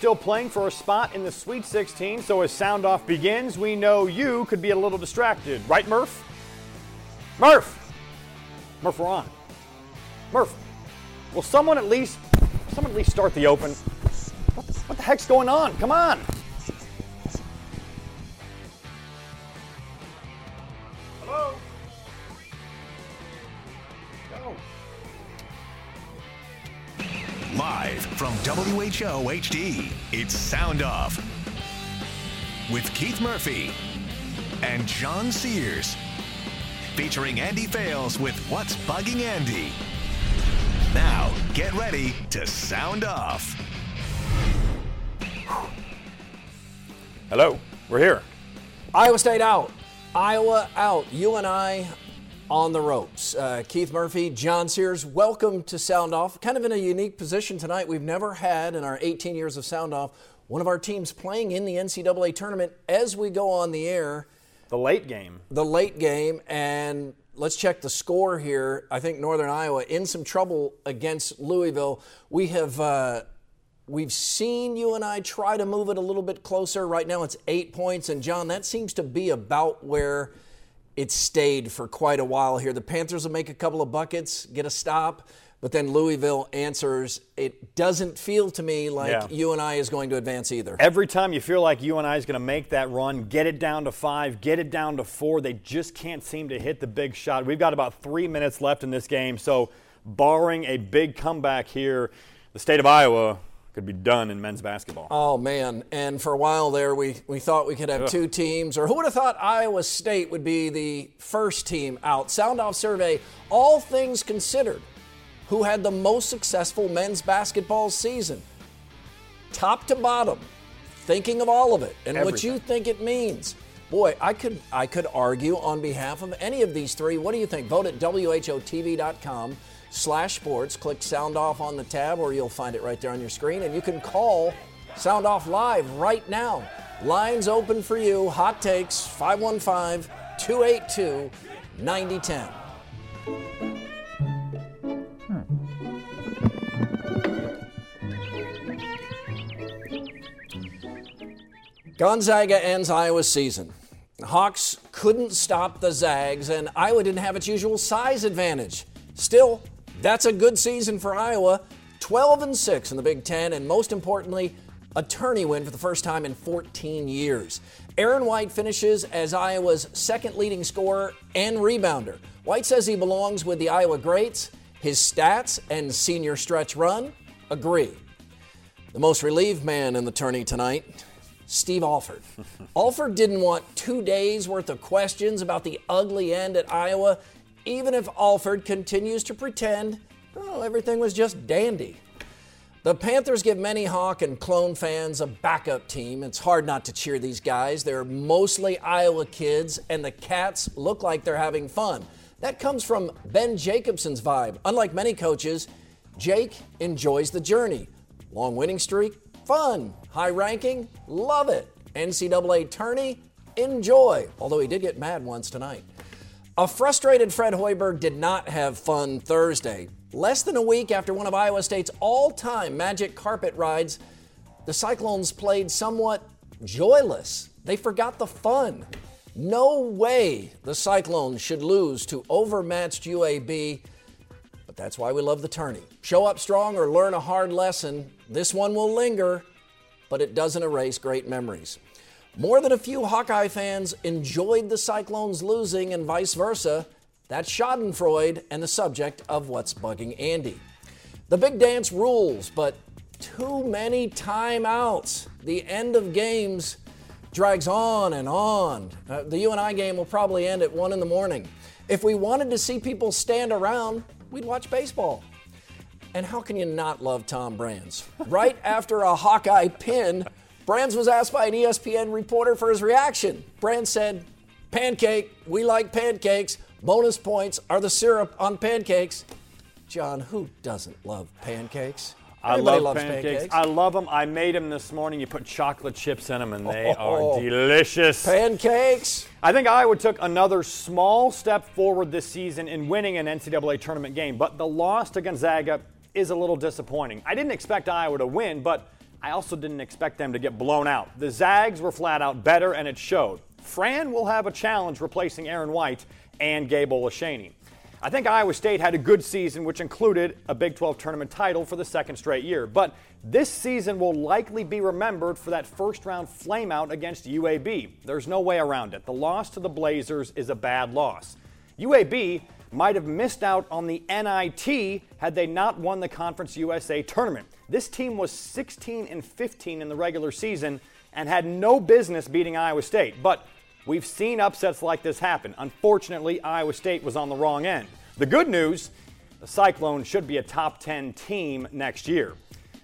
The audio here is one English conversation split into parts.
Still playing for a spot in the Sweet 16, so as sound off begins, we know you could be a little distracted. Right, Murph? Murph! Murph, we're on. Murph, will someone at least, someone at least start the open? What the, what the heck's going on? Come on! Live from WHO HD, it's Sound Off with Keith Murphy and John Sears. Featuring Andy Fales with What's Bugging Andy. Now, get ready to sound off. Hello, we're here. Iowa State out. Iowa out. You and I on the ropes. Uh, Keith Murphy, John Sears, welcome to Sound Off. Kind of in a unique position tonight. We've never had in our 18 years of Sound Off one of our teams playing in the NCAA tournament as we go on the air. The late game. The late game, and let's check the score here. I think Northern Iowa in some trouble against Louisville. We have. Uh, We've seen you and I try to move it a little bit closer. Right now it's eight points. And John, that seems to be about where it stayed for quite a while here. The Panthers will make a couple of buckets, get a stop, but then Louisville answers. It doesn't feel to me like Yeah. UNI is going to advance either. Every time you feel like UNI is going to make that run, get it down to five, get it down to four, they just can't seem to hit the big shot. We've got about three minutes left in this game, so barring a big comeback here, the state of Iowa could be done in men's basketball. Oh man! And for a while there, we, we thought we could have two teams, or who would have thought Iowa State would be the first team out? Sound off survey. All things considered, who had the most successful men's basketball season? Top to bottom, thinking of all of it and what you think it means. Boy, I could I could argue on behalf of any of these three. What do you think? Vote at whotv.com slash sports. Click sound off on the tab or you'll find it right there on your screen. And you can call Sound Off Live right now. Lines open for you. Hot takes 515 282 9010. Gonzaga ends Iowa's season. Hawks couldn't stop the Zags, and Iowa didn't have its usual size advantage. Still, that's a good season for Iowa. 12 and 6 in the Big Ten, and most importantly, a tourney win for the first time in 14 years. Aaron White finishes as Iowa's second leading scorer and rebounder. White says he belongs with the Iowa greats. His stats and senior stretch run agree. The most relieved man in the tourney tonight, Steve Alford. Alford didn't want two days worth of questions about the ugly end at Iowa, even if Alford continues to pretend, oh, everything was just dandy. The Panthers give many Hawk and Clone fans a backup team. It's hard not to cheer these guys. They're mostly Iowa kids, and the Cats look like they're having fun. That comes from Ben Jacobson's vibe. Unlike many coaches, Jake enjoys the journey. Long winning streak, fun. High ranking, love it. NCAA tourney, enjoy. Although he did get mad once tonight. A frustrated Fred Hoiberg did not have fun Thursday. Less than a week after one of Iowa State's all time magic carpet rides, the Cyclones played somewhat joyless. They forgot the fun. No way the Cyclones should lose to overmatched UAB, but that's why we love the tourney. Show up strong or learn a hard lesson. This one will linger, but it doesn't erase great memories. More than a few Hawkeye fans enjoyed the Cyclones losing and vice versa. That's Schadenfreude and the subject of what's bugging Andy. The big dance rules, but too many timeouts. The end of games drags on and on. Uh, the UNI game will probably end at 1 in the morning. If we wanted to see people stand around, we'd watch baseball. And how can you not love Tom Brands? Right after a Hawkeye pin, Brands was asked by an ESPN reporter for his reaction. Brands said, Pancake, we like pancakes. Bonus points are the syrup on pancakes. John, who doesn't love pancakes? I Everybody love loves pancakes. I love them. I made them this morning. You put chocolate chips in them, and they Oh. are delicious. pancakes. I think Iowa took another small step forward this season in winning an NCAA tournament game, but the loss to Gonzaga is a little disappointing. I didn't expect Iowa to win, but I also didn't expect them to get blown out. The Zags were flat out better, and it showed. Fran will have a challenge replacing Aaron White and Gabe Olaseni. I think Iowa State had a good season, which included a Big 12 tournament title for the second straight year. But this season will likely be remembered for that first round flameout against UAB. There's no way around it. The loss to the Blazers is a bad loss. UAB might have missed out on the NIT had they not won the Conference USA tournament. This team was 16 and 15 in the regular season and had no business beating Iowa State. But we've seen upsets like this happen. Unfortunately, Iowa State was on the wrong end. The good news the Cyclones should be a top 10 team next year.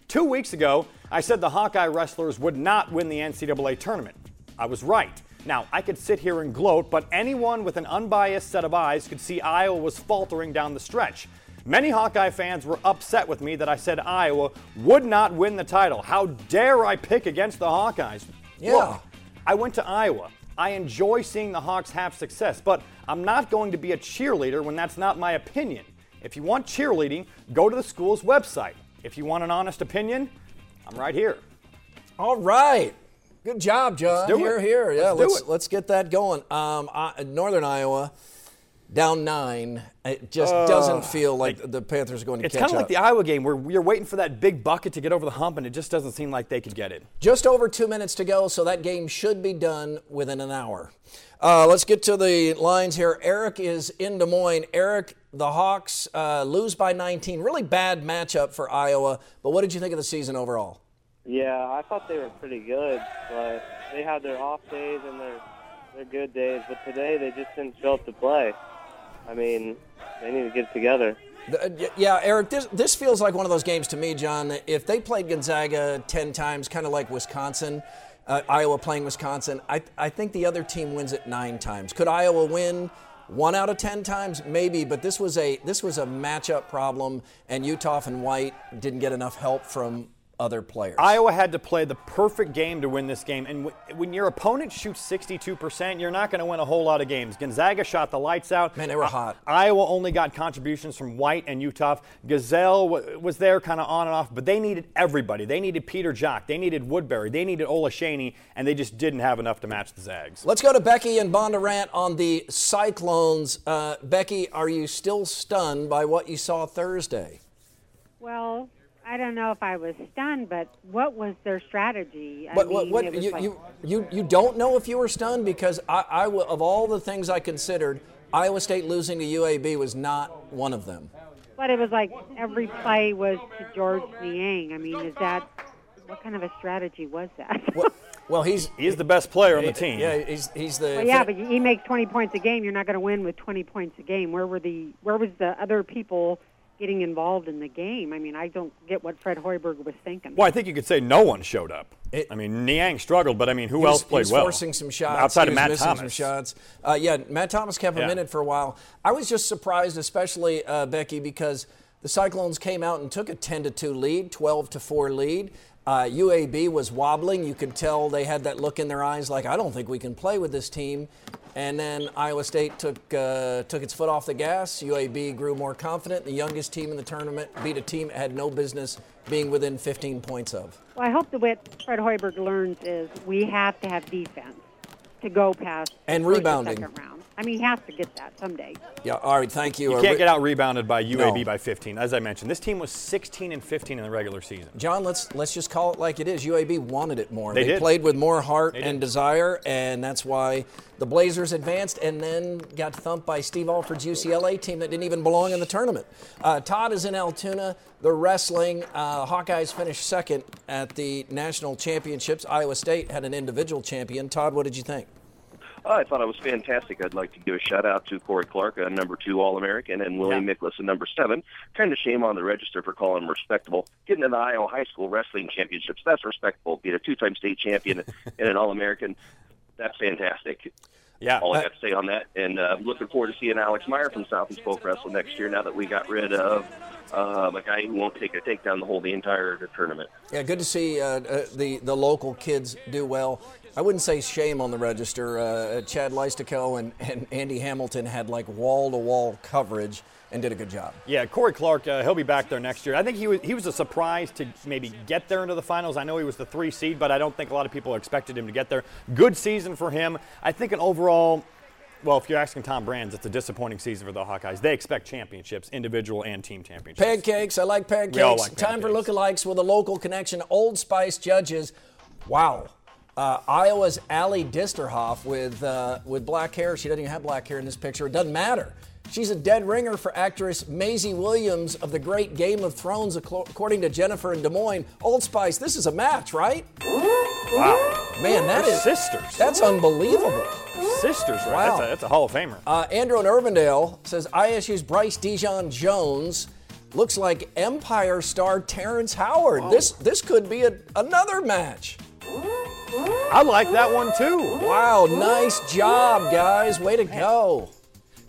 Two weeks ago, I said the Hawkeye wrestlers would not win the NCAA tournament. I was right. Now, I could sit here and gloat, but anyone with an unbiased set of eyes could see Iowa was faltering down the stretch. Many Hawkeye fans were upset with me that I said Iowa would not win the title. How dare I pick against the Hawkeyes? Yeah. Look, I went to Iowa. I enjoy seeing the Hawks have success, but I'm not going to be a cheerleader when that's not my opinion. If you want cheerleading, go to the school's website. If you want an honest opinion, I'm right here. All right. Good job, John. do here, it. here. Yeah, Let's let's it. let's get that going. Um, I, Northern Iowa down nine. It just doesn't feel like the Panthers are going to catch it. It's kind of like the Iowa game where you're waiting for that big bucket to get over the hump, and it just doesn't seem like they could get it. Just over two minutes to go, so that game should be done within an hour. Uh, let's get to the lines here. Eric is in Des Moines. Eric, the Hawks uh, lose by 19. Really bad matchup for Iowa, but what did you think of the season overall? Yeah, I thought they were pretty good, but they had their off days and their their good days. But today they just didn't show up to play. I mean, they need to get together. The- uh, Yeah, Eric, this, this feels like one of those games to me, John. If they played Gonzaga 10 times, kind of like Wisconsin, uh, Iowa playing Wisconsin, I, I think the other team wins it nine times. Could Iowa win one out of 10 times? Maybe, but this was a this was a matchup problem, and Uthoff and White didn't get enough help from other players. Iowa had to play the perfect game to win this game. And w- when your opponent shoots 62%, you're not going to win a whole lot of games. Gonzaga shot the lights out. Man, they were I- hot. Iowa only got contributions from White and Uthoff. Gesell w- was there kind of on and off, but they needed everybody. They needed Peter Jok. They needed Woodbury. They needed Ola Olaseni, and they just didn't have enough to match the Zags. Let's go to Becky and Bondurant on the Cyclones. Uh, Becky, are you still stunned by what you saw Thursday? Well, I don't know if I was stunned, but what was their strategy? I What, what, mean, what it was you, like- you, you, you don't know if you were stunned because I, I w- of all the things I considered, Iowa State losing to UAB was not one of them. but it was like every play was to Georges Niang. I mean, is that what kind of a strategy was that? Well, well he's He's the best player on the team. yeah he's he's the Well, yeah, but he makes 20 points a game. You're not going to win with 20 points a game. Where were the where was the other people getting involved in the game? I mean, I don't get what Fred Hoiberg was thinking. Well, I think you could say no one showed up. It- I mean, Niang struggled, but I mean, who He else played was well? forcing some shots outside he of was Matt missing Thomas. some shots. Uh, yeah, Matt Thomas kept him Yeah. in it for a while. I was just surprised, especially uh, Becky, because the Cyclones came out and took a 10 to 2 lead, 12 to 4 lead. Uh, UAB was wobbling. You could tell they had that look in their eyes, like I don't think we can play with this team. And then Iowa State took uh, took its foot off the gas. UAB grew more confident. The youngest team in the tournament beat a team it had no business being within 15 points of. Well, I hope that what Fred Hoiberg learns is we have to have defense to go past And rebounding. second round. I mean, he has to get that someday. Yeah. All right. Thank you. You can't get out rebounded by UAB No. by 15. As I mentioned, this team was 16 and 15 in the regular season. John, let's let's just call it like it is. UAB wanted it more. They did. played with more heart They and did. desire, and that's why the Blazers advanced and then got thumped by Steve Alford's UCLA team that didn't even belong in the tournament. Uh, Todd is in Altoona. The wrestling uh, Hawkeyes finished second at the national championships. Iowa State had an individual champion. Todd, what did you think? I thought it was fantastic. I'd like to give a shout out to Cory Clark, a number two All American, and William yeah. Nicholas, a number seven. Kind of shame on the register for calling him respectable. Getting to the Iowa High School Wrestling Championships, that's respectable. Being a two time state champion and an All American, that's fantastic. Yeah. All I got to say on that. And uh, looking forward to seeing Alex Meyer from Southeast Polk Wrestle next year now that we got rid of um, a guy who won't take a takedown the whole the entire tournament. Yeah, good to see uh, uh, the the local kids do well. I wouldn't say shame on the register. Uh, Chad Leistikow and, and Andy Hamilton had like wall to wall coverage and did a good job. Yeah, Cory Clark, uh, he'll be back there next year. I think he was he was a surprise to maybe get there into the finals. I know he was the three seed, but I don't think a lot of people expected him to get there. Good season for him. I think an overall well, if you're asking Tom Brands, it's a disappointing season for the Hawkeyes. They expect championships, individual and team championships. Pancakes, I like pancakes. Like Time pancakes. for lookalikes with a local connection. Old Spice judges. Wow. Uh, Iowa's Ally Disterhoft with uh, with black hair. She doesn't even have black hair in this picture. It doesn't matter. She's a dead ringer for actress Maisie Williams of the great Game of Thrones, according to Jennifer in Des Moines. Old Spice, this is a match, right? Wow. Man, that They're is sisters. That's unbelievable. Sisters, right? Wow. That's, a, that's a Hall of Famer. Uh, Andrew in Urbandale says ISU's Bryce Dejean-Jones looks like Empire star Terrence Howard. This this could be a, another match. I like that one too. Wow, nice job, guys. Way to go.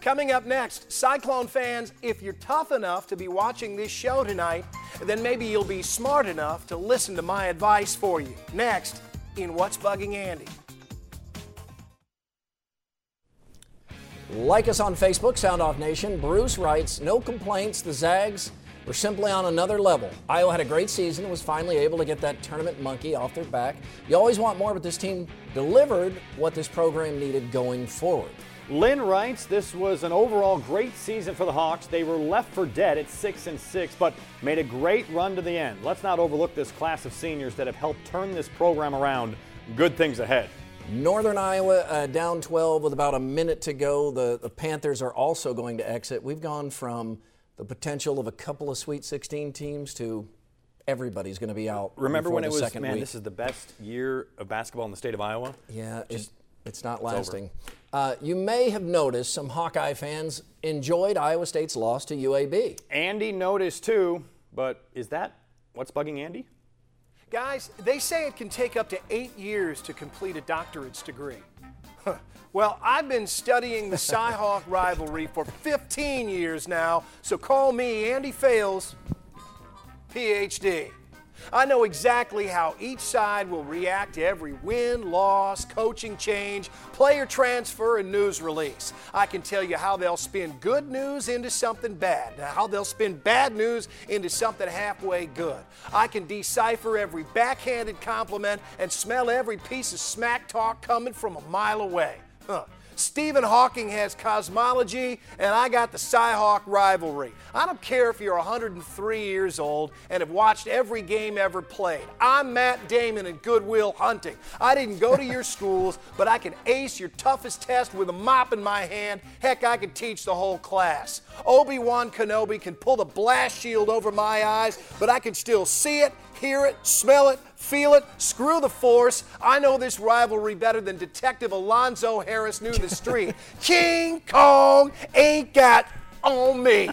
Coming up next, Cyclone fans, if you're tough enough to be watching this show tonight, then maybe you'll be smart enough to listen to my advice for you. Next, in What's Bugging Andy. Like us on Facebook, Sound Off Nation. Bruce writes, no complaints. The Zags were simply on another level. Iowa had a great season and was finally able to get that tournament monkey off their back. You always want more, but this team delivered what this program needed going forward. Lynn writes, this was an overall great season for the Hawks. They were left for dead at 6 and 6, but made a great run to the end. Let's not overlook this class of seniors that have helped turn this program around. Good things ahead. Northern Iowa uh, down 12 with about a minute to go. The, the Panthers are also going to exit. We've gone from the potential of a couple of Sweet 16 teams to everybody's going to be out. Remember when it was, man, week. this is the best year of basketball in the state of Iowa? Yeah, Just, it's, it's not lasting. Uh, you may have noticed some Hawkeye fans enjoyed Iowa State's loss to UAB. Andy noticed too, but is that what's bugging Andy? Guys, they say it can take up to eight years to complete a doctorate's degree. Well, I've been studying the Cyhawk rivalry for 15 years now, so call me Andy Fales, PhD. I know exactly how each side will react to every win, loss, coaching change, player transfer, and news release. I can tell you how they'll spin good news into something bad, how they'll spin bad news into something halfway good. I can decipher every backhanded compliment and smell every piece of smack talk coming from a mile away. Huh. Stephen Hawking has cosmology, and I got the Cyhawk rivalry. I don't care if you're 103 years old and have watched every game ever played. I'm Matt Damon in Good Will Hunting. I didn't go to your schools, but I can ace your toughest test with a mop in my hand. Heck, I could teach the whole class. Obi Wan Kenobi can pull the blast shield over my eyes, but I can still see it hear it, smell it, feel it. Screw the force. I know this rivalry better than Detective Alonzo Harris knew the street. King Kong ain't got on me.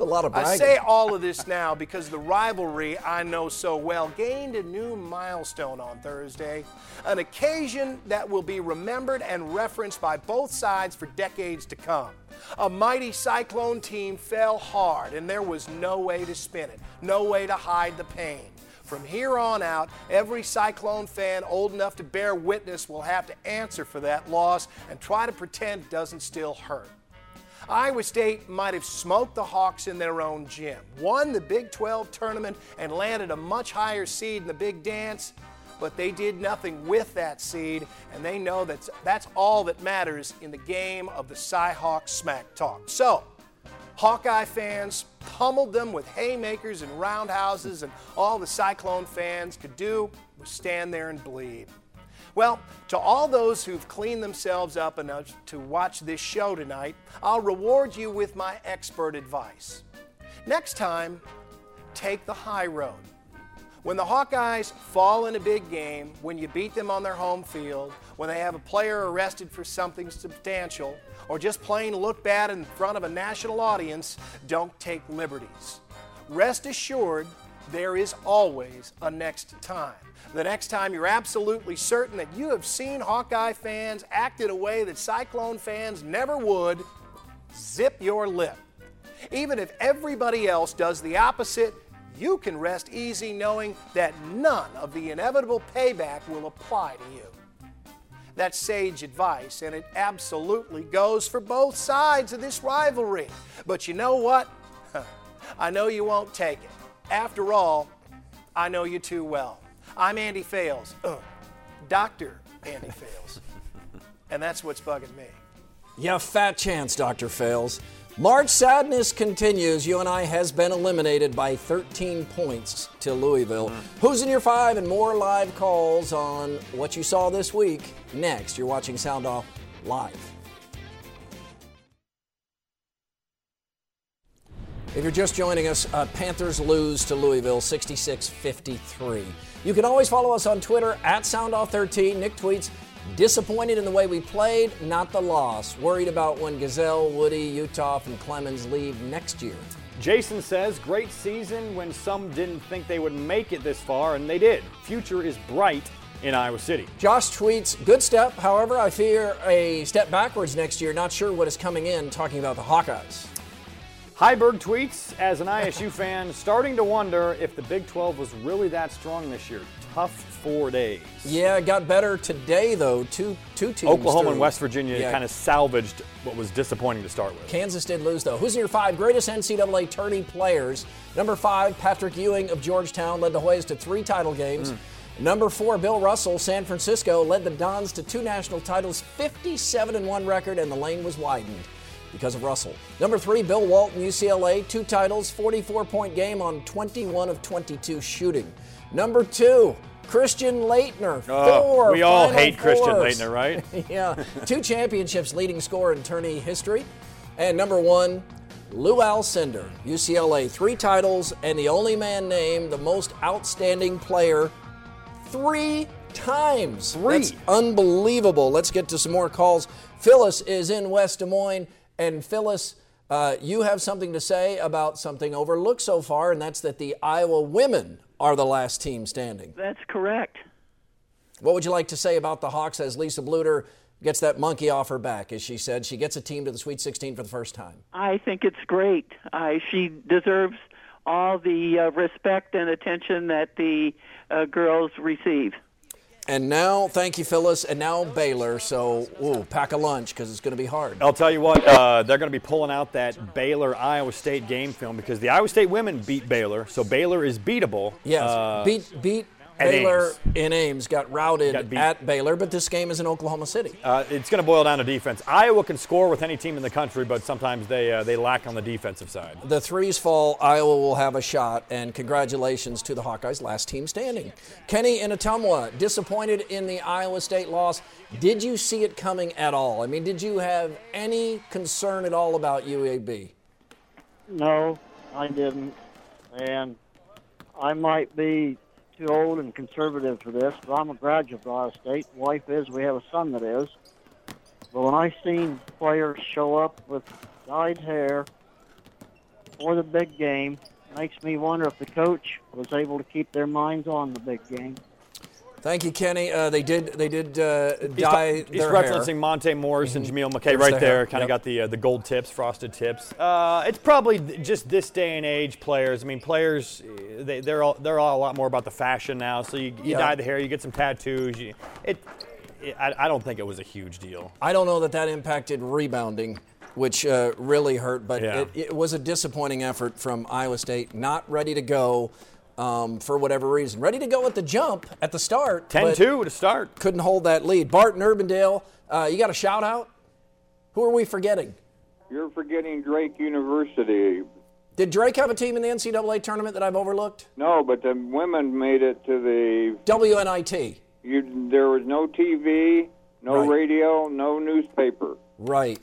A lot of bragging. I say all of this now because the rivalry I know so well gained a new milestone on Thursday, an occasion that will be remembered and referenced by both sides for decades to come. A mighty Cyclone team fell hard, and there was no way to spin it, no way to hide the pain. From here on out, every Cyclone fan old enough to bear witness will have to answer for that loss and try to pretend it doesn't still hurt. Iowa State might have smoked the Hawks in their own gym, won the Big 12 tournament, and landed a much higher seed in the Big Dance, but they did nothing with that seed, and they know that that's all that matters in the game of the Cyhawk smack talk. So, Hawkeye fans pummeled them with haymakers and roundhouses, and all the Cyclone fans could do was stand there and bleed. Well, to all those who've cleaned themselves up enough to watch this show tonight, I'll reward you with my expert advice. Next time, take the high road. When the Hawkeyes fall in a big game, when you beat them on their home field, when they have a player arrested for something substantial, or just plain look bad in front of a national audience, don't take liberties. Rest assured, there is always a next time. The next time you're absolutely certain that you have seen Hawkeye fans act in a way that Cyclone fans never would, zip your lip. Even if everybody else does the opposite, you can rest easy knowing that none of the inevitable payback will apply to you. That's sage advice, and it absolutely goes for both sides of this rivalry. But you know what? I know you won't take it. After all, I know you too well. I'm Andy Fales, uh, Dr. Andy Fales. and that's what's bugging me. Yeah, fat chance, Dr. Fales. March Sadness continues. UNI has been eliminated by 13 points to Louisville. Mm. Who's in your five and more live calls on what you saw this week? Next, you're watching Sound Off live. If you're just joining us, uh, Panthers lose to Louisville 66 53. You can always follow us on Twitter at SoundOff13. Nick tweets, Disappointed in the way we played, not the loss. Worried about when Gesell, Woody, Uthoff, and Clemmons leave next year. Jason says, great season when some didn't think they would make it this far, and they did. Future is bright in Iowa City. Josh tweets, good step. However, I fear a step backwards next year. Not sure what is coming in, talking about the Hawkeyes. Heiberg tweets, as an ISU fan, starting to wonder if the Big 12 was really that strong this year. Tough four days. Yeah, it got better today, though. Two, two teams. Oklahoma through. and West Virginia Yeah. kind of salvaged what was disappointing to start with. Kansas did lose, though. Who's in your five greatest NCAA tourney players? Number five, Patrick Ewing of Georgetown led the Hoyas to three title games. Mm. Number four, Bill Russell, San Francisco, led the Dons to two national titles, 57 and 1 record, and the lane was widened because of Russell. Number three, Bill Walton, UCLA, two titles, 44 point game on 21 of 22 shooting. Number two, Christian Laettner, Oh, four. we all hate Christian Fours. Laettner, right? yeah, two championships, leading scorer in tourney history. And number one, Lou Alcindor, UCLA, three titles, and the only man named the most outstanding player three times. Three. That's unbelievable. Let's get to some more calls. Phyllis is in West Des Moines, and Phyllis, uh, you have something to say about something overlooked so far, and that's that the Iowa women are the last team standing. That's correct. What would you like to say about the Hawks as Lisa Bluder gets that monkey off her back, as she said? She gets a team to the Sweet 16 for the first time. I think it's great. I, she deserves all the uh, respect and attention that the uh, girls receive. And now, thank you, Phyllis, and now Baylor. So, ooh, pack a lunch because it's going to be hard. I'll tell you what, uh, they're going to be pulling out that Baylor Iowa State game film because the Iowa State women beat Baylor, so Baylor is beatable. Yes, Uh, beat beat at Baylor Ames. in Ames, got routed Got at Baylor, but this game is in Oklahoma City. uh, it's going to boil down to defense. Iowa can score with any team in the country, but sometimes they uh, they lack on the defensive side. The threes fall, Iowa will have a shot, and congratulations to the Hawkeyes, last team standing. Kenny in Ottumwa, disappointed in the Iowa State loss. Did you see it coming at all? I mean, did you have any concern at all about UAB? No, I didn't. And I might be too old and conservative for this, but I'm a graduate of Iowa State. Wife is, we have a son that is. But when I seen players show up with dyed hair for the big game, makes me wonder if the coach was able to keep their minds on the big game. Thank you, Kenny. Uh, they did. They did uh, He's, dye he's their referencing hair. Monte Morris and Jameel McKay There's right the there. Kind of Yep. got the uh, the gold tips, frosted tips. Uh, it's probably just this day and age players. I mean, players uh, they, they're all they're all a lot more about the fashion now. So you, you Yeah. dye the hair, you get some tattoos. You, it, it I, I don't think it was a huge deal. I don't know that that impacted rebounding, which uh, really hurt, but Yeah. it, it was a disappointing effort from Iowa State. Not ready to go um, for whatever reason. Ready to go at the jump at the start. but 10-2 to start. Couldn't hold that lead. Barton Urbandale, uh, you got a shout out? Who are we forgetting? You're forgetting Drake University. Did Drake have a team in the NCAA tournament that I've overlooked? No, but the women made it to the. WNIT. You, there was no TV, no Right. radio, no newspaper. Right.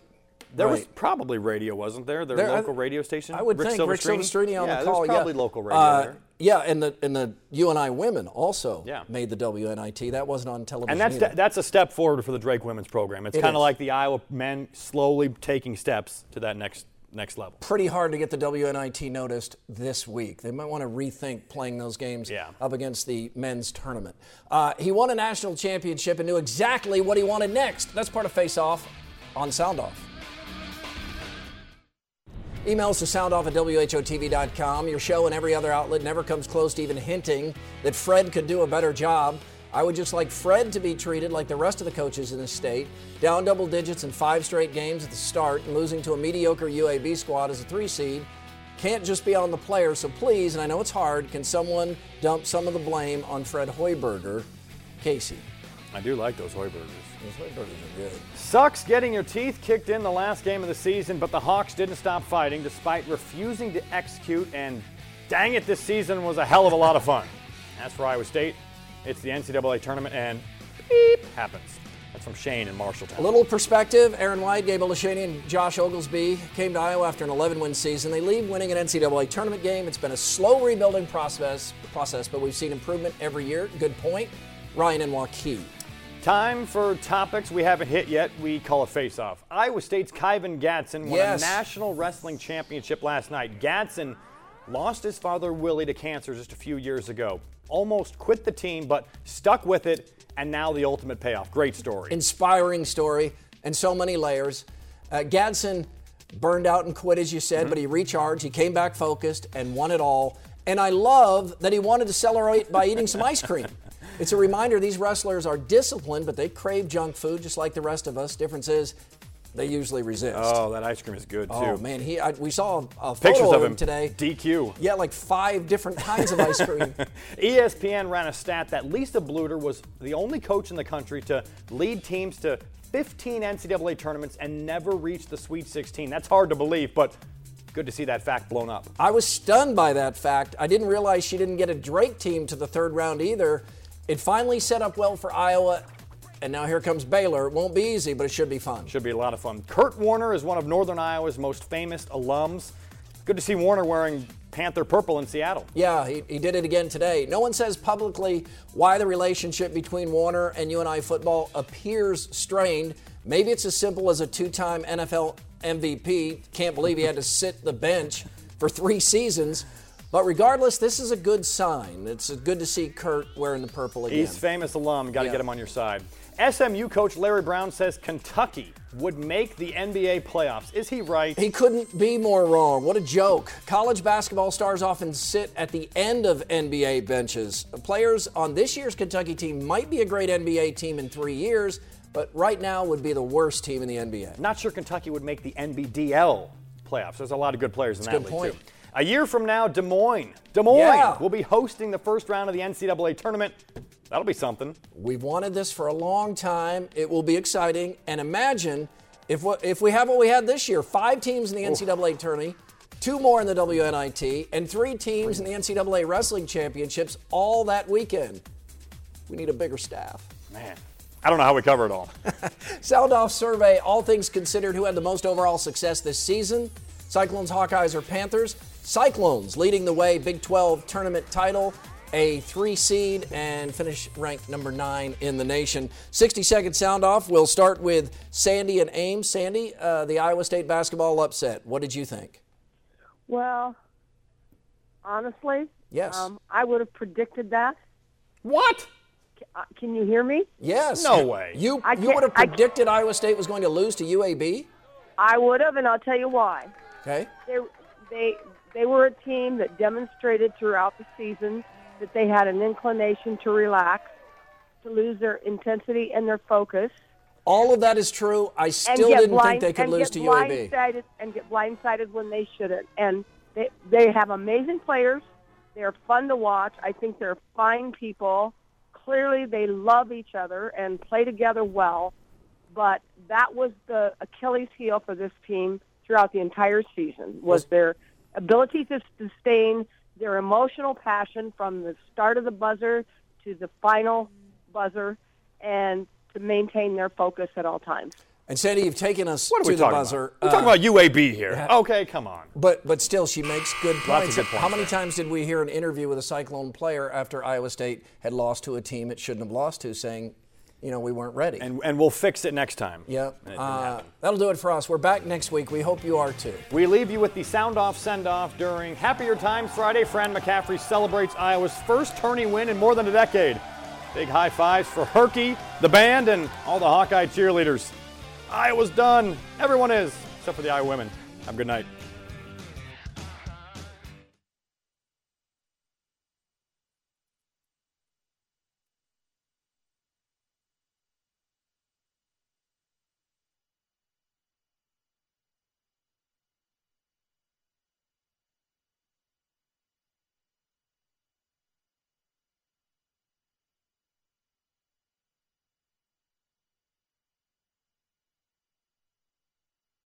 There was probably radio, wasn't there? Their There- I- local radio station. I would Rick think Rick Silvestrini? Silvestrini on yeah, the call. Probably yeah. local radio Uh, there. Yeah, and the and the UNI women also Yeah. made the WNIT. That wasn't on television. And that's either. that's a step forward for the Drake women's program. It's It kind of like the Iowa men slowly taking steps to that next next level. pretty hard to get the WNIT noticed this week. They might want to rethink playing those games Yeah. up against the men's tournament. Uh, he won a national championship and knew exactly what he wanted next. That's part of Face Off on Sound Off. Emails to soundoff at WHOTV.com. Your show and every other outlet never comes close to even hinting that Fred could do a better job. I would just like Fred to be treated like the rest of the coaches in the state, down double digits in five straight games at the start and losing to a mediocre UAB squad as a three seed. Can't just be on the players, so please, and I know it's hard, can someone dump some of the blame on Fred Hoiberger? Casey. I do like those Hoibergers. Those Hoibergers are good. Sucks getting your teeth kicked in the last game of the season, but the Hawks didn't stop fighting despite refusing to execute. And dang it, this season was a hell of a lot of fun. As for Iowa State, it's the NCAA tournament, and beep happens. That's from Shane in Marshalltown. A little perspective Aaron White, Gabe Olaseni, and Josh Oglesby came to Iowa after an 11 win season. They leave winning an NCAA tournament game. It's been a slow rebuilding process, process but we've seen improvement every year. Good point. Ryan and Waukee. Time for topics we haven't hit yet. We call it face off. Iowa State's Kyven Gadsden won Yes. a national wrestling championship last night. Gadsden lost his father Willie to cancer just a few years ago. Almost quit the team, but stuck with it, and now the ultimate payoff. Great story. Inspiring story and so many layers. Uh, Gadsden burned out and quit, as you said, but he recharged. He came back focused and won it all. And I love that he wanted to celebrate by eating some ice cream. It's a reminder these wrestlers are disciplined, but they crave junk food just like the rest of us. Difference is they usually resist. Oh, that ice cream is good oh, too. Oh man, he I, we saw a, a Pictures photo of him today. DQ. Yeah, like five different kinds of ice cream. ESPN ran a stat that Lisa Bluder was the only coach in the country to lead teams to 15 NCAA tournaments and never reach the Sweet 16. That's hard to believe, but good to see that fact blown up. I was stunned by that fact. I didn't realize she didn't get a Drake team to the third round either. It finally set up well for Iowa, and now here comes Baylor. It won't be easy, but it should be fun. Should be a lot of fun. Kurt Warner is one of Northern Iowa's most famous alums. Good to see Warner wearing Panther purple in Seattle. Yeah, he, he did it again today. No one says publicly why the relationship between Warner and UNI football appears strained. Maybe it's as simple as a two time NFL MVP. Can't believe he had to sit the bench for three seasons. But regardless, this is a good sign. It's good to see Kurt wearing the purple again. He's famous alum. Got to Yeah. get him on your side. SMU coach Larry Brown says Kentucky would make the NBA playoffs. Is he right? He couldn't be more wrong. What a joke. College basketball stars often sit at the end of NBA benches. Players on this year's Kentucky team might be a great NBA team in three years, but right now would be the worst team in the NBA. Not sure Kentucky would make the NBDL playoffs. There's a lot of good players in That's that good league point. too. A year from now, Des Moines. Des Moines Yeah. will be hosting the first round of the NCAA tournament. That'll be something. We've wanted this for a long time. It will be exciting. And imagine if, what, if we have what we had this year five teams in the NCAA tourney, two more in the WNIT, and three teams in the NCAA wrestling championships all that weekend. We need a bigger staff. Man, I don't know how we cover it all. Sound survey, all things considered, who had the most overall success this season? Cyclones, Hawkeyes, or Panthers? Cyclones leading the way, Big 12 tournament title, a three seed, and finish ranked number nine in the nation. 60 second sound off. We'll start with Sandy and Ames. Sandy, uh, the Iowa State basketball upset. What did you think? Well, honestly, Yes. um, I would have predicted that. What? Uh, Can you hear me? Yes. No way. You I you would have predicted Iowa State was going to lose to UAB? I would have, and I'll tell you why. Okay. They they they were a team that demonstrated throughout the season that they had an inclination to relax, to lose their intensity and their focus, All of that is true. I still didn't blind, think they could lose to UAB. blindsided and get blindsided when they shouldn't. And they they have amazing players. They're fun to watch. I think they're fine people. Clearly, they love each other and play together well. But that was the Achilles heel for this team throughout the entire season was their ability to sustain their emotional passion from the start of the buzzer to the final buzzer and to maintain their focus at all times. And Sandy, you've taken us What are to we the talking buzzer. about? We're talking Uh, about UAB here. yeah. Okay, come on. But but still, she makes good Lots of points. good points How many there. times did we hear an interview with a Cyclone player after Iowa State had lost to a team it shouldn't have lost to, saying, you know, we weren't ready? And, and we'll fix it next time. Yep. And it didn't Uh, that'll do it for us. We're back next week. We hope you are too. We leave you with the sound off send off during Happier Times Friday. Fran McCaffery celebrates Iowa's first tourney win in more than a decade. Big high fives for Herky, the band, and all the Hawkeye cheerleaders. Iowa's done. Everyone is, except for the Iowa women. Have a good night.